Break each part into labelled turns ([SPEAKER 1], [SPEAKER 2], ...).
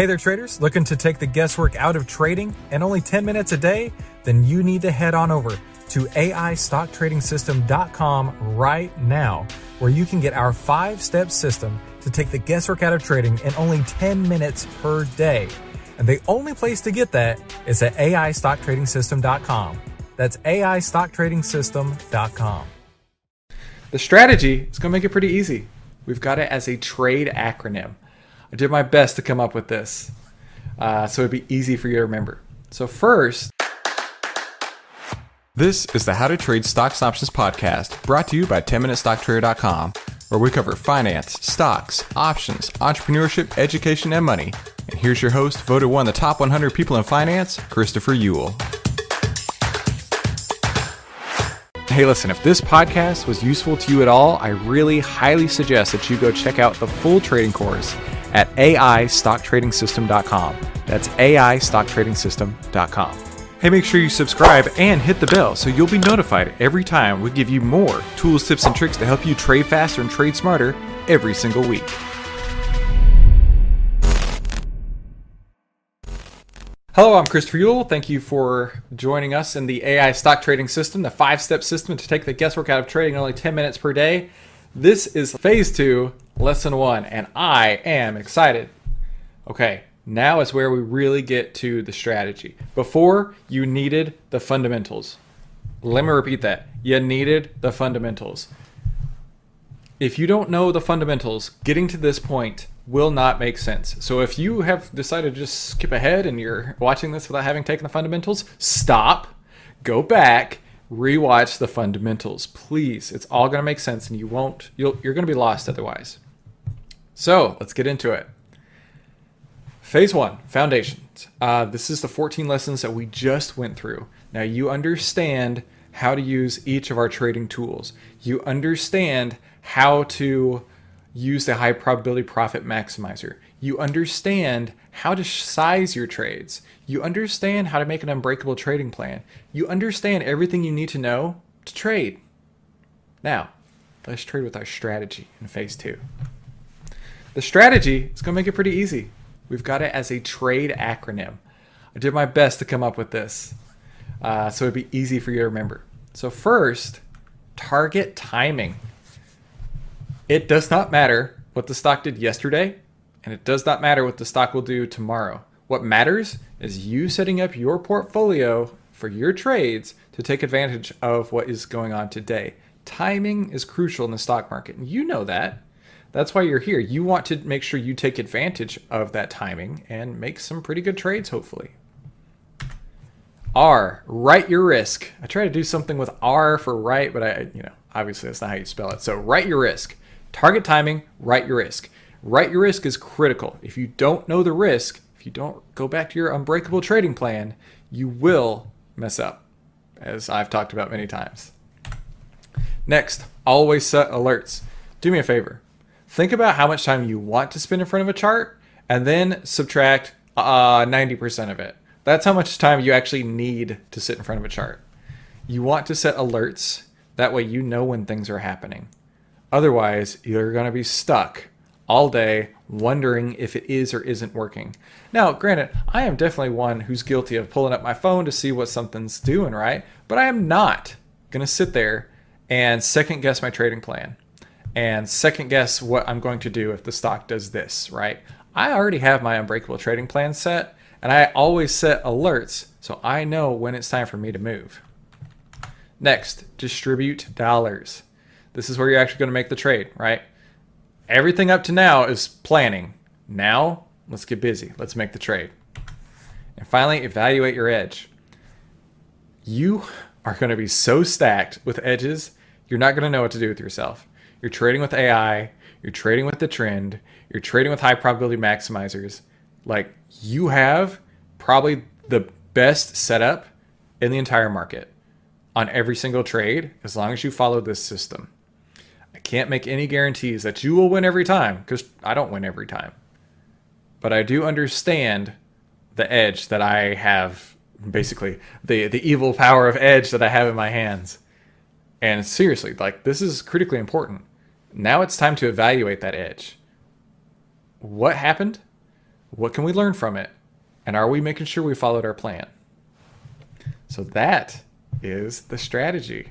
[SPEAKER 1] Hey there, traders. Looking to take the guesswork out of trading and only 10 minutes a day? Then you need to head on over to AIStockTradingSystem.com right now, where you can get our five step system to take the guesswork out of trading in only 10 minutes per day. And the only place to get that is at AIStockTradingSystem.com. That's AIStockTradingSystem.com.
[SPEAKER 2] The strategy is going to make it pretty easy. We've got it as a trade acronym. I did my best to come up with this uh, so it'd be easy for you to remember. So, first,
[SPEAKER 3] this is the How to Trade Stocks and Options podcast brought to you by 10MinuteStockTrader.com, where we cover finance, stocks, options, entrepreneurship, education, and money. And here's your host, voted one of the top 100 people in finance, Christopher Uhl.
[SPEAKER 2] Hey, listen, if this podcast was useful to you at all, I really highly suggest that you go check out the full trading course at AIStockTradingSystem.com. That's AIStockTradingSystem.com. Hey, make sure you subscribe and hit the bell so you'll be notified every time we give you more tools, tips, and tricks to help you trade faster and trade smarter every single week. Hello, I'm Christopher Uhl. Thank you for joining us in the AI stock trading system, the five step system to take the guesswork out of trading in only 10 minutes per day. This is phase two, lesson one, and I am excited. Okay, now is where we really get to the strategy. Before, you needed the fundamentals. Let me repeat that. You needed the fundamentals. If you don't know the fundamentals, getting to this point will not make sense. So if you have decided to just skip ahead and you're watching this without having taken the fundamentals, stop, go back, rewatch the fundamentals, please. It's all going to make sense and you won't you'll, you're going to be lost otherwise. So, let's get into it. Phase 1, foundations. Uh, this is the 14 lessons that we just went through. Now you understand how to use each of our trading tools. You understand how to use the high probability profit maximizer. You understand how to size your trades. You understand how to make an unbreakable trading plan. You understand everything you need to know to trade. Now, let's trade with our strategy in phase two. The strategy is going to make it pretty easy. We've got it as a trade acronym. I did my best to come up with this uh, so it'd be easy for you to remember. So, first, target timing. It does not matter what the stock did yesterday, and it does not matter what the stock will do tomorrow. What matters is you setting up your portfolio for your trades to take advantage of what is going on today. Timing is crucial in the stock market, and you know that. That's why you're here. You want to make sure you take advantage of that timing and make some pretty good trades, hopefully. R, write your risk. I try to do something with R for right, but I, you know, obviously that's not how you spell it. So write your risk. Target timing, write your risk. Write your risk is critical. If you don't know the risk, if you don't go back to your unbreakable trading plan, you will mess up, as I've talked about many times. Next, always set alerts. Do me a favor. Think about how much time you want to spend in front of a chart and then subtract uh, 90% of it. That's how much time you actually need to sit in front of a chart. You want to set alerts. That way you know when things are happening. Otherwise, you're going to be stuck all day wondering if it is or isn't working. Now, granted, I am definitely one who's guilty of pulling up my phone to see what something's doing, right? But I am not going to sit there and second guess my trading plan and second guess what I'm going to do if the stock does this, right? I already have my unbreakable trading plan set and I always set alerts so I know when it's time for me to move. Next, distribute dollars. This is where you're actually going to make the trade, right? Everything up to now is planning. Now, let's get busy. Let's make the trade. And finally, evaluate your edge. You are going to be so stacked with edges, you're not going to know what to do with yourself. You're trading with AI, you're trading with the trend, you're trading with high probability maximizers. Like, you have probably the best setup in the entire market on every single trade as long as you follow this system. I can't make any guarantees that you will win every time because I don't win every time. But I do understand the edge that I have basically the the evil power of edge that I have in my hands. And seriously, like this is critically important. Now it's time to evaluate that edge. What happened? What can we learn from it? And are we making sure we followed our plan? So that is the strategy.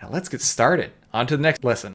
[SPEAKER 2] Now let's get started. On to the next lesson.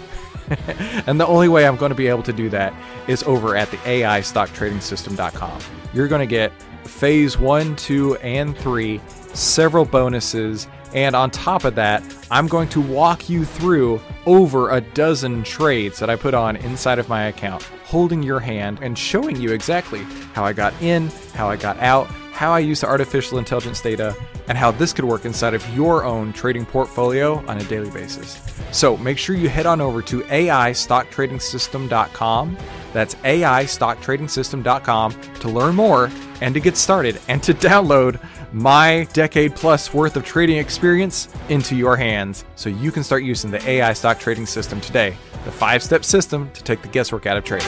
[SPEAKER 2] and the only way I'm going to be able to do that is over at the AIStockTradingSystem.com. You're going to get phase one, two, and three, several bonuses, and on top of that, I'm going to walk you through over a dozen trades that I put on inside of my account, holding your hand and showing you exactly how I got in, how I got out, how I use the artificial intelligence data, and how this could work inside of your own trading portfolio on a daily basis. So make sure you head on over to AIStockTradingSystem.com. That's AIStockTradingSystem.com to learn more and to get started and to download my decade plus worth of trading experience into your hands so you can start using the AI stock trading system today, the five step system to take the guesswork out of trading.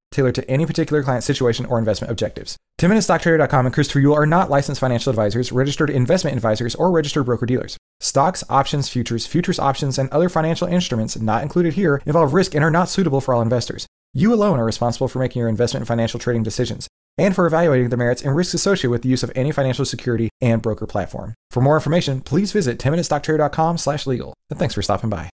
[SPEAKER 1] tailored to any particular client situation or investment objectives. 10MinuteStockTrader.com and Christopher Uhl are not licensed financial advisors, registered investment advisors, or registered broker dealers. Stocks, options, futures, futures options, and other financial instruments not included here involve risk and are not suitable for all investors. You alone are responsible for making your investment and financial trading decisions and for evaluating the merits and risks associated with the use of any financial security and broker platform. For more information, please visit 10minutestocktrader.com slash legal. And thanks for stopping by.